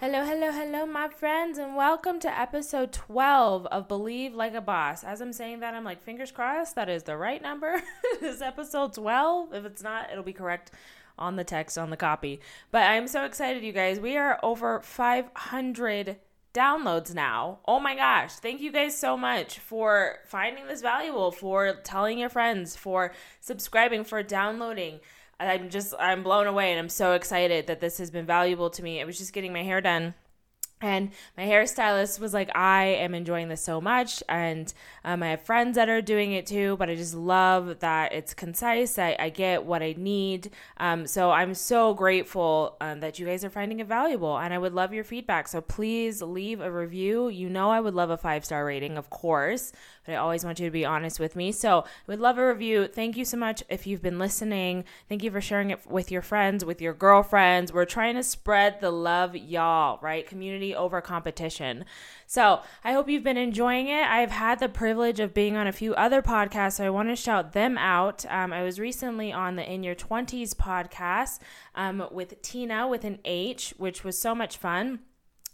Hello, hello, hello, my friends, and welcome to episode 12 of Believe Like a Boss. As I'm saying that, I'm like, fingers crossed, that is the right number. this episode 12. If it's not, it'll be correct on the text, on the copy. But I'm so excited, you guys. We are over 500 downloads now. Oh my gosh. Thank you guys so much for finding this valuable, for telling your friends, for subscribing, for downloading. I'm just I'm blown away and I'm so excited that this has been valuable to me. I was just getting my hair done and my hairstylist was like, I am enjoying this so much. And um, I have friends that are doing it too, but I just love that it's concise. I, I get what I need. Um, so I'm so grateful um, that you guys are finding it valuable. And I would love your feedback. So please leave a review. You know, I would love a five star rating, of course, but I always want you to be honest with me. So I would love a review. Thank you so much if you've been listening. Thank you for sharing it with your friends, with your girlfriends. We're trying to spread the love, y'all, right? Community over competition. So I hope you've been enjoying it. I've had the privilege of being on a few other podcasts, so I want to shout them out. Um, I was recently on the In Your 20s podcast um, with Tina with an H, which was so much fun.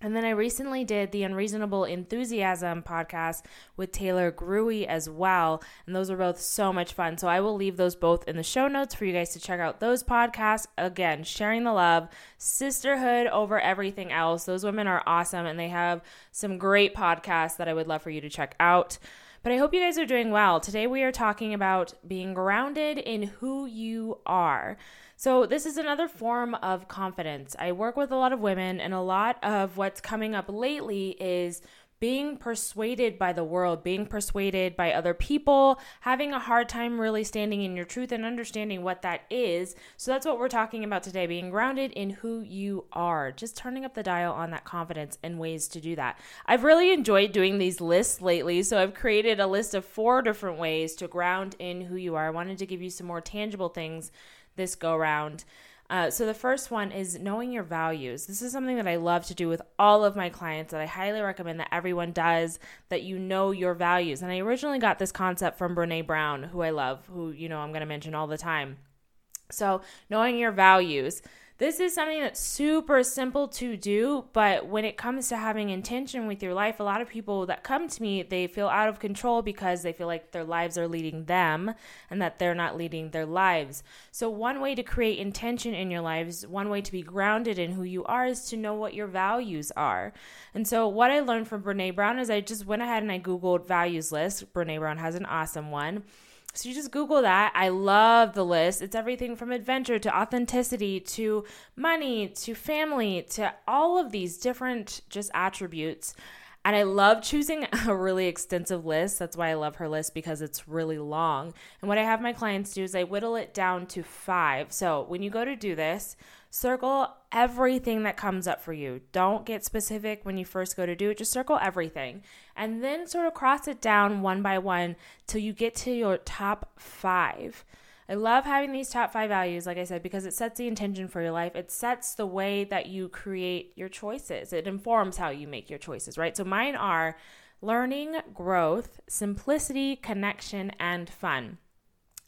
And then I recently did the Unreasonable Enthusiasm podcast with Taylor Gruey as well. And those are both so much fun. So I will leave those both in the show notes for you guys to check out those podcasts. Again, sharing the love, sisterhood over everything else. Those women are awesome and they have some great podcasts that I would love for you to check out. But I hope you guys are doing well. Today we are talking about being grounded in who you are. So, this is another form of confidence. I work with a lot of women, and a lot of what's coming up lately is being persuaded by the world, being persuaded by other people, having a hard time really standing in your truth and understanding what that is. So that's what we're talking about today being grounded in who you are, just turning up the dial on that confidence and ways to do that. I've really enjoyed doing these lists lately. So I've created a list of four different ways to ground in who you are. I wanted to give you some more tangible things this go round. Uh, so the first one is knowing your values. This is something that I love to do with all of my clients that I highly recommend that everyone does, that you know your values. And I originally got this concept from Brene Brown, who I love, who, you know, I'm going to mention all the time. So knowing your values. This is something that's super simple to do, but when it comes to having intention with your life, a lot of people that come to me, they feel out of control because they feel like their lives are leading them and that they're not leading their lives. So, one way to create intention in your lives, one way to be grounded in who you are is to know what your values are. And so, what I learned from Brene Brown is I just went ahead and I Googled values list. Brene Brown has an awesome one. So you just Google that. I love the list. It's everything from adventure to authenticity to money to family to all of these different just attributes. And I love choosing a really extensive list. That's why I love her list because it's really long. And what I have my clients do is I whittle it down to five. So when you go to do this, circle everything that comes up for you. Don't get specific when you first go to do it, just circle everything. And then sort of cross it down one by one till you get to your top five. I love having these top five values, like I said, because it sets the intention for your life. It sets the way that you create your choices, it informs how you make your choices, right? So mine are learning, growth, simplicity, connection, and fun.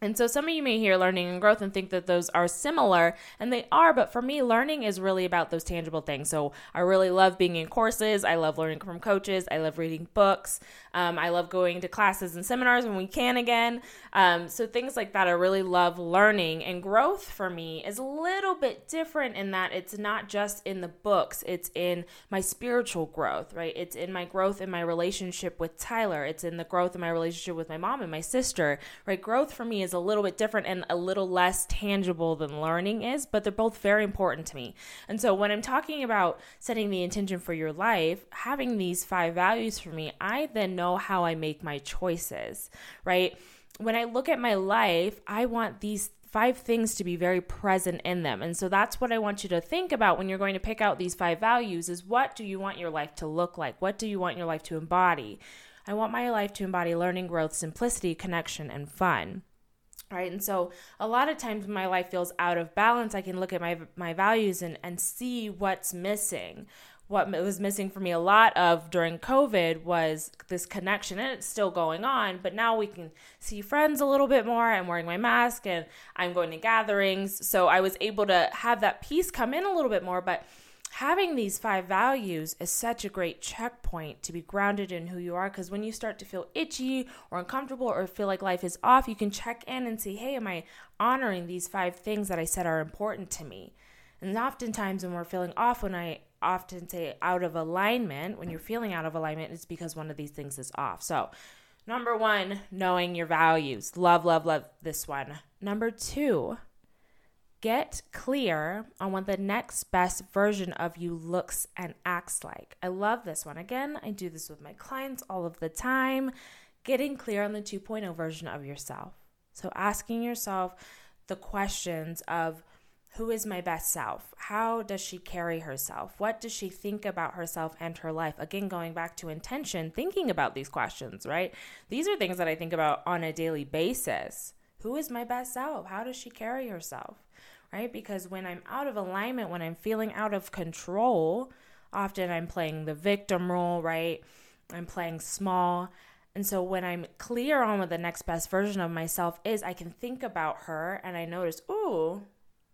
And so some of you may hear learning and growth and think that those are similar, and they are, but for me, learning is really about those tangible things. So I really love being in courses. I love learning from coaches. I love reading books. Um, I love going to classes and seminars when we can again. Um, so things like that, I really love learning. And growth for me is a little bit different in that it's not just in the books, it's in my spiritual growth, right? It's in my growth in my relationship with Tyler. It's in the growth in my relationship with my mom and my sister, right? Growth for me is a little bit different and a little less tangible than learning is, but they're both very important to me. And so when I'm talking about setting the intention for your life, having these five values for me, I then know how I make my choices, right? When I look at my life, I want these five things to be very present in them. And so that's what I want you to think about when you're going to pick out these five values is what do you want your life to look like? What do you want your life to embody? I want my life to embody learning, growth, simplicity, connection, and fun right and so a lot of times when my life feels out of balance. I can look at my my values and and see what's missing. What was missing for me a lot of during covid was this connection and it's still going on but now we can see friends a little bit more. I'm wearing my mask and i'm going to gatherings. So i was able to have that peace come in a little bit more but having these five values is such a great checkpoint to be grounded in who you are because when you start to feel itchy or uncomfortable or feel like life is off, you can check in and say, hey, am I honoring these five things that I said are important to me? And oftentimes, when we're feeling off, when I often say out of alignment, when you're feeling out of alignment, it's because one of these things is off. So, number one, knowing your values. Love, love, love this one. Number two, Get clear on what the next best version of you looks and acts like. I love this one. Again, I do this with my clients all of the time. Getting clear on the 2.0 version of yourself. So, asking yourself the questions of who is my best self? How does she carry herself? What does she think about herself and her life? Again, going back to intention, thinking about these questions, right? These are things that I think about on a daily basis. Who is my best self? How does she carry herself? Right? Because when I'm out of alignment, when I'm feeling out of control, often I'm playing the victim role, right? I'm playing small. And so when I'm clear on what the next best version of myself is, I can think about her and I notice, ooh,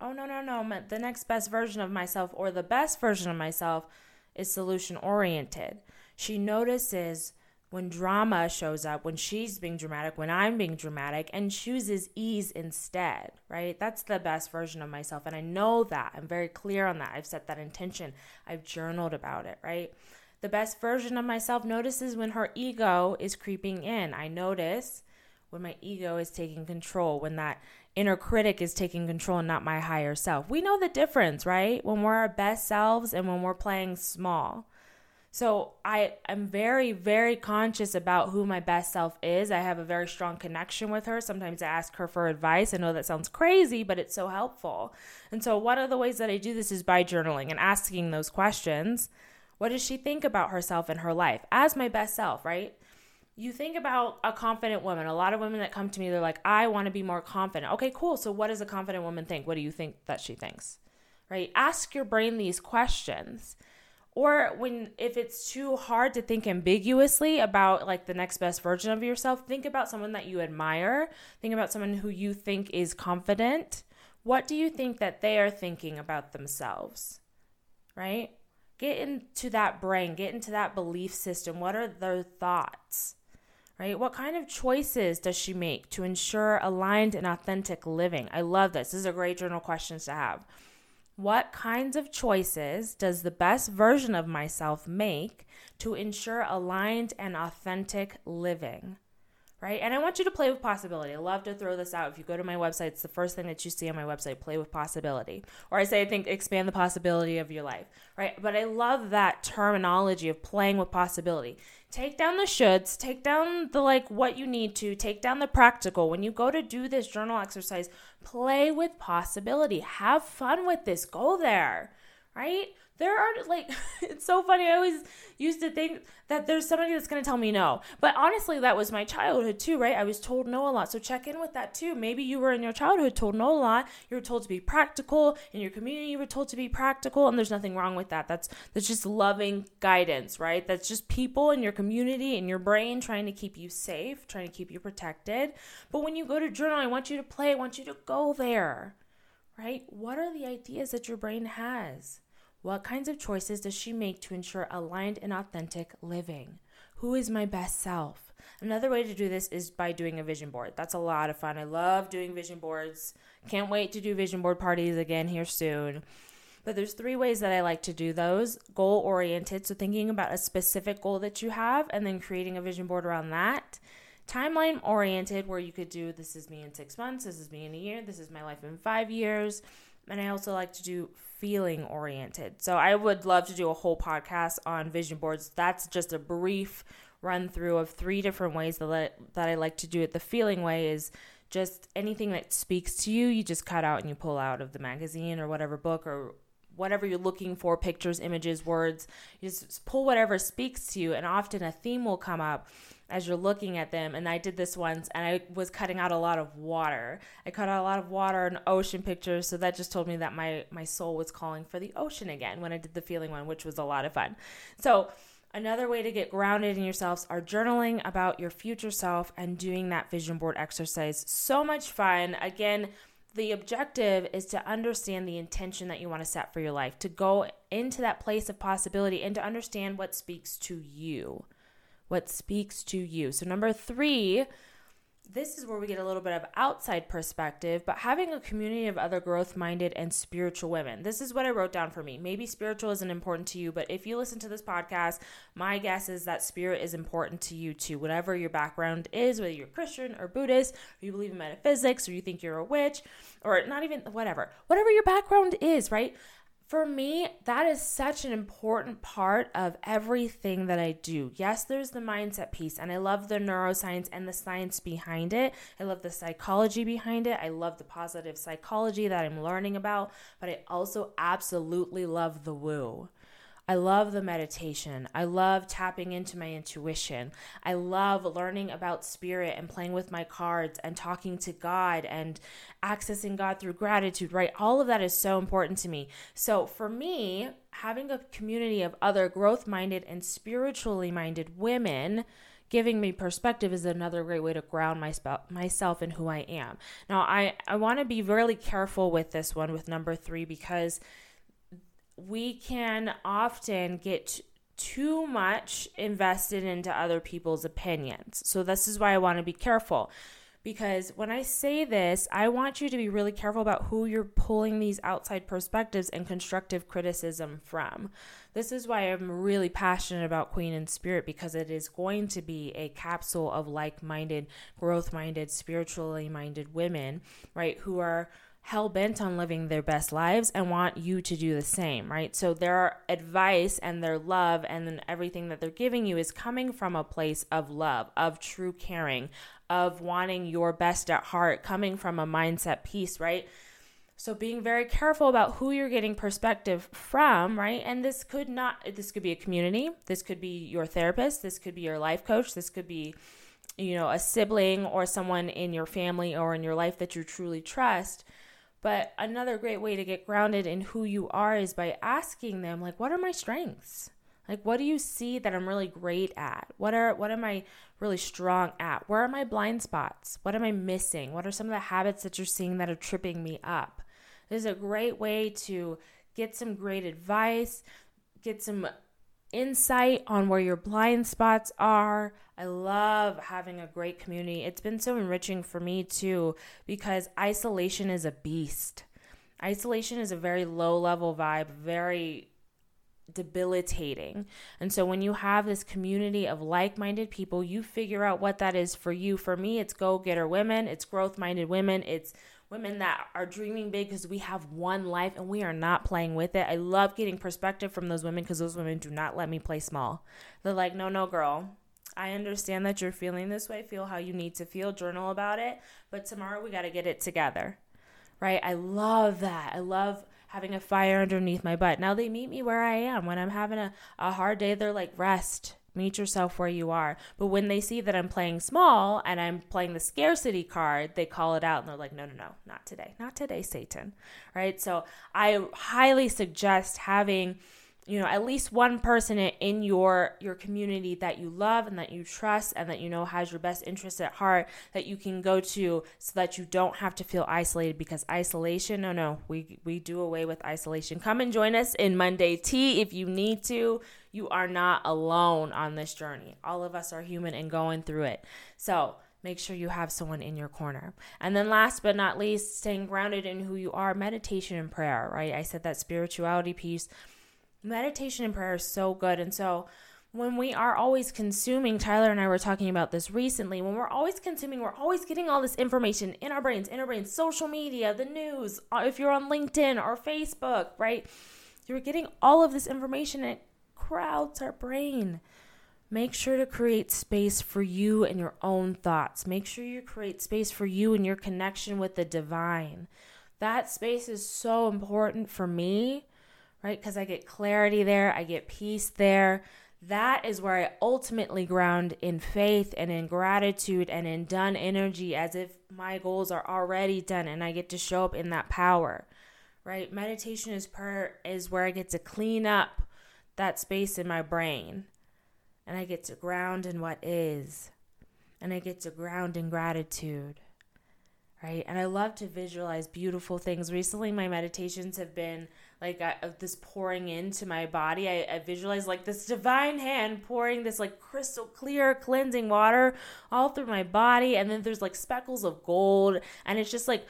oh, no, no, no. The next best version of myself or the best version of myself is solution oriented. She notices when drama shows up, when she's being dramatic, when I'm being dramatic, and chooses ease instead, right? That's the best version of myself. And I know that. I'm very clear on that. I've set that intention. I've journaled about it, right? The best version of myself notices when her ego is creeping in. I notice when my ego is taking control, when that inner critic is taking control and not my higher self. We know the difference, right? When we're our best selves and when we're playing small. So I am very, very conscious about who my best self is. I have a very strong connection with her. Sometimes I ask her for advice. I know that sounds crazy, but it's so helpful. And so one of the ways that I do this is by journaling and asking those questions. What does she think about herself and her life as my best self, right? You think about a confident woman. A lot of women that come to me, they're like, I want to be more confident. Okay, cool. So, what does a confident woman think? What do you think that she thinks? Right? Ask your brain these questions or when if it's too hard to think ambiguously about like the next best version of yourself think about someone that you admire. Think about someone who you think is confident. What do you think that they are thinking about themselves? Right? Get into that brain. Get into that belief system. What are their thoughts? Right? What kind of choices does she make to ensure aligned and authentic living? I love this. This is a great journal questions to have what kinds of choices does the best version of myself make to ensure aligned and authentic living? Right? And I want you to play with possibility. I love to throw this out. If you go to my website, it's the first thing that you see on my website play with possibility. Or I say, I think expand the possibility of your life. Right? But I love that terminology of playing with possibility take down the shoulds, take down the like what you need to, take down the practical. When you go to do this journal exercise, play with possibility. Have fun with this. Go there, right? There are like it's so funny i always used to think that there's somebody that's going to tell me no. But honestly that was my childhood too right? I was told no a lot. So check in with that too. Maybe you were in your childhood told no a lot. You were told to be practical. In your community you were told to be practical. And there's nothing wrong with that. That's that's just loving guidance right? That's just people in your community in your brain trying to keep you safe trying to keep you protected. But when you go to journal i want you to play. I want you to go there right? What are the ideas that your brain has what kinds of choices does she make to ensure aligned and authentic living? Who is my best self? Another way to do this is by doing a vision board. That's a lot of fun. I love doing vision boards. Can't wait to do vision board parties again here soon. But there's three ways that I like to do those goal oriented, so thinking about a specific goal that you have and then creating a vision board around that. Timeline oriented, where you could do this is me in six months, this is me in a year, this is my life in five years. And I also like to do feeling oriented. So I would love to do a whole podcast on vision boards. That's just a brief run through of three different ways that that I like to do it. The feeling way is just anything that speaks to you, you just cut out and you pull out of the magazine or whatever book or whatever you're looking for pictures, images, words. You just pull whatever speaks to you, and often a theme will come up as you're looking at them. And I did this once and I was cutting out a lot of water. I cut out a lot of water and ocean pictures. So that just told me that my, my soul was calling for the ocean again when I did the feeling one, which was a lot of fun. So, Another way to get grounded in yourselves are journaling about your future self and doing that vision board exercise. So much fun. Again, the objective is to understand the intention that you want to set for your life, to go into that place of possibility and to understand what speaks to you. What speaks to you. So, number three, this is where we get a little bit of outside perspective, but having a community of other growth minded and spiritual women. This is what I wrote down for me. Maybe spiritual isn't important to you, but if you listen to this podcast, my guess is that spirit is important to you too. Whatever your background is, whether you're Christian or Buddhist, or you believe in metaphysics, or you think you're a witch, or not even whatever, whatever your background is, right? For me, that is such an important part of everything that I do. Yes, there's the mindset piece, and I love the neuroscience and the science behind it. I love the psychology behind it. I love the positive psychology that I'm learning about, but I also absolutely love the woo. I love the meditation. I love tapping into my intuition. I love learning about spirit and playing with my cards and talking to God and accessing God through gratitude, right? All of that is so important to me. So for me, having a community of other growth minded and spiritually minded women giving me perspective is another great way to ground my myself in who I am. Now, I, I want to be really careful with this one, with number three, because we can often get too much invested into other people's opinions. So, this is why I want to be careful. Because when I say this, I want you to be really careful about who you're pulling these outside perspectives and constructive criticism from. This is why I'm really passionate about Queen in Spirit because it is going to be a capsule of like minded, growth minded, spiritually minded women, right, who are hell bent on living their best lives and want you to do the same, right? So their advice and their love and everything that they're giving you is coming from a place of love, of true caring, of wanting your best at heart, coming from a mindset piece, right? So being very careful about who you're getting perspective from, right? And this could not this could be a community, this could be your therapist, this could be your life coach, this could be you know, a sibling or someone in your family or in your life that you truly trust but another great way to get grounded in who you are is by asking them like what are my strengths? Like what do you see that I'm really great at? What are what am I really strong at? Where are my blind spots? What am I missing? What are some of the habits that you're seeing that are tripping me up? This is a great way to get some great advice, get some insight on where your blind spots are. I love having a great community. It's been so enriching for me too because isolation is a beast. Isolation is a very low level vibe, very debilitating. And so when you have this community of like-minded people, you figure out what that is for you. For me, it's go-getter women, it's growth-minded women, it's women that are dreaming big because we have one life and we are not playing with it. I love getting perspective from those women because those women do not let me play small. They're like, no, no, girl. I understand that you're feeling this way. Feel how you need to feel. Journal about it. But tomorrow we got to get it together. Right? I love that. I love having a fire underneath my butt. Now they meet me where I am. When I'm having a, a hard day, they're like, rest Meet yourself where you are. But when they see that I'm playing small and I'm playing the scarcity card, they call it out and they're like, no, no, no, not today. Not today, Satan. Right? So I highly suggest having you know at least one person in your your community that you love and that you trust and that you know has your best interests at heart that you can go to so that you don't have to feel isolated because isolation no no we we do away with isolation. Come and join us in monday tea if you need to. You are not alone on this journey. All of us are human and going through it. So make sure you have someone in your corner. And then last but not least, staying grounded in who you are, meditation and prayer, right? I said that spirituality piece meditation and prayer is so good. And so when we are always consuming, Tyler and I were talking about this recently, when we're always consuming, we're always getting all this information in our brains, in our brains, social media, the news, uh, if you're on LinkedIn or Facebook, right? You're getting all of this information and it crowds our brain. Make sure to create space for you and your own thoughts. Make sure you create space for you and your connection with the divine. That space is so important for me right? Because I get clarity there, I get peace there. that is where I ultimately ground in faith and in gratitude and in done energy as if my goals are already done and I get to show up in that power. Right? Meditation is per is where I get to clean up that space in my brain and I get to ground in what is and I get to ground in gratitude. Right? And I love to visualize beautiful things. Recently my meditations have been like I, this pouring into my body. I, I visualize like this divine hand pouring this like crystal clear cleansing water all through my body, and then there's like speckles of gold, and it's just like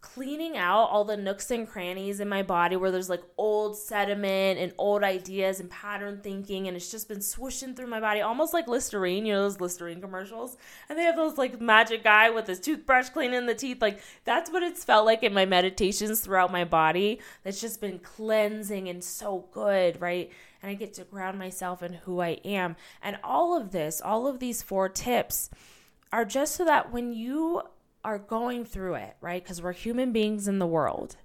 cleaning out all the nooks and crannies in my body where there's like old sediment and old ideas and pattern thinking and it's just been swooshing through my body almost like listerine you know those listerine commercials? And they have those like magic guy with his toothbrush cleaning the teeth like that's what it's felt like in my meditations throughout my body that's just been cleansing and so good right? And i get to ground myself in who i am. And all of this all of these four tips are just so that when you are going through it, right? Because we're human beings in the world.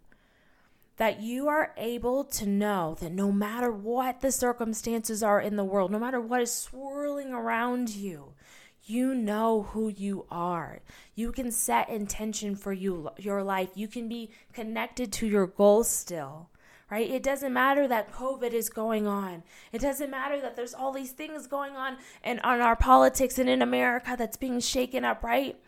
That you are able to know that no matter what the circumstances are in the world, no matter what is swirling around you, you know who you are. You can set intention for you your life. You can be connected to your goals still. Right? It doesn't matter that COVID is going on. It doesn't matter that there's all these things going on and on our politics and in America that's being shaken up, right?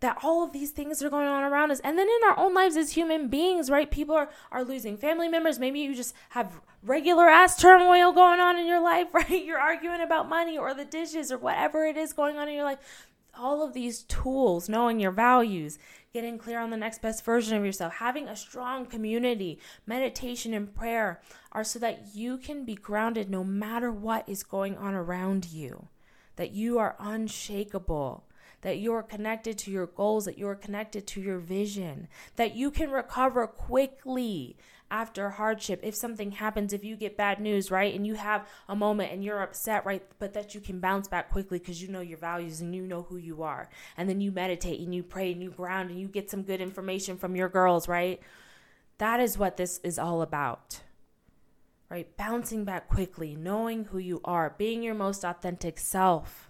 That all of these things are going on around us. And then in our own lives as human beings right people are, are losing family members. Maybe you just have regular ass turmoil going on in your life right? You're arguing about money or the dishes or whatever it is going on in your life. All of these tools knowing your values getting clear on the next best version of yourself having a strong community meditation and prayer are so that you can be grounded no matter what is going on around you that you are unshakable that you're connected to your goals, that you're connected to your vision, that you can recover quickly after hardship. If something happens, if you get bad news, right, and you have a moment and you're upset, right, but that you can bounce back quickly because you know your values and you know who you are. And then you meditate and you pray and you ground and you get some good information from your girls, right? That is what this is all about right? Bouncing back quickly, knowing who you are, being your most authentic self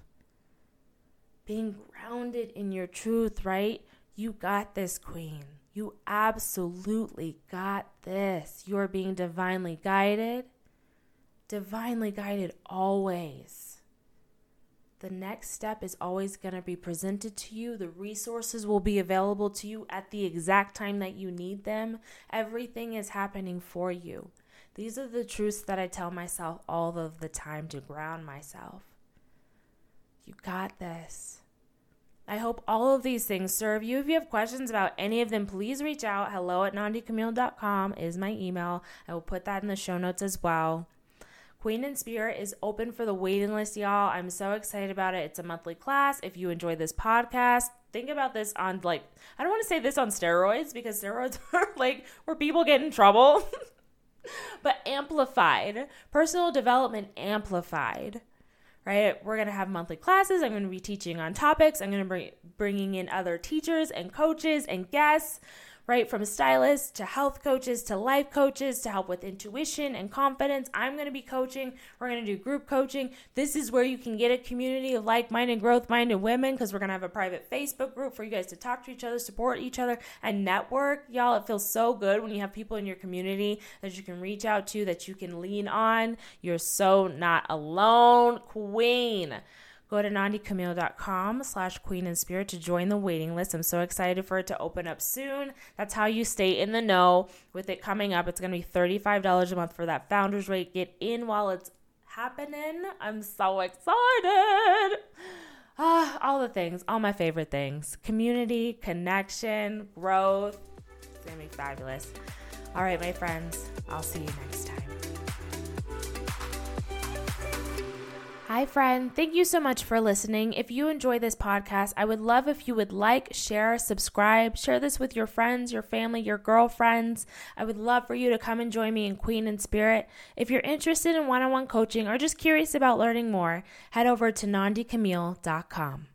being grounded in your truth, right? You got this, queen. You absolutely got this. You are being divinely guided, divinely guided always. The next step is always going to be presented to you. The resources will be available to you at the exact time that you need them. Everything is happening for you. These are the truths that I tell myself all of the time to ground myself. You got this. I hope all of these things serve you. If you have questions about any of them, please reach out. Hello at nandicamille.com is my email. I will put that in the show notes as well. Queen in Spirit is open for the waiting list, y'all. I'm so excited about it. It's a monthly class. If you enjoy this podcast, think about this on like, I don't want to say this on steroids because steroids are like where people get in trouble, but amplified, personal development amplified right? We're going to have monthly classes. I'm going to be teaching on topics. I'm going to be bringing in other teachers and coaches and guests right? From stylists to health coaches to life coaches to help with intuition and confidence. I'm going to be coaching. We're going to do group coaching. This is where you can get a community of like minded, growth minded women because we're going to have a private Facebook group for you guys to talk to each other, support each other, and network. Y'all, it feels so good when you have people in your community that you can reach out to, that you can lean on. You're so not alone, queen. Go to nandicamille.com slash queen and spirit to join the waiting list. I'm so excited for it to open up soon. That's how you stay in the know with it coming up. It's going to be $35 a month for that founder's rate. Get in while it's happening. I'm so excited. Ah, all the things, all my favorite things community, connection, growth. It's going to be fabulous. All right, my friends, I'll see you next time. Hi, friend. Thank you so much for listening. If you enjoy this podcast, I would love if you would like, share, subscribe, share this with your friends, your family, your girlfriends. I would love for you to come and join me in Queen and Spirit. If you're interested in one on one coaching or just curious about learning more, head over to nandicamille.com.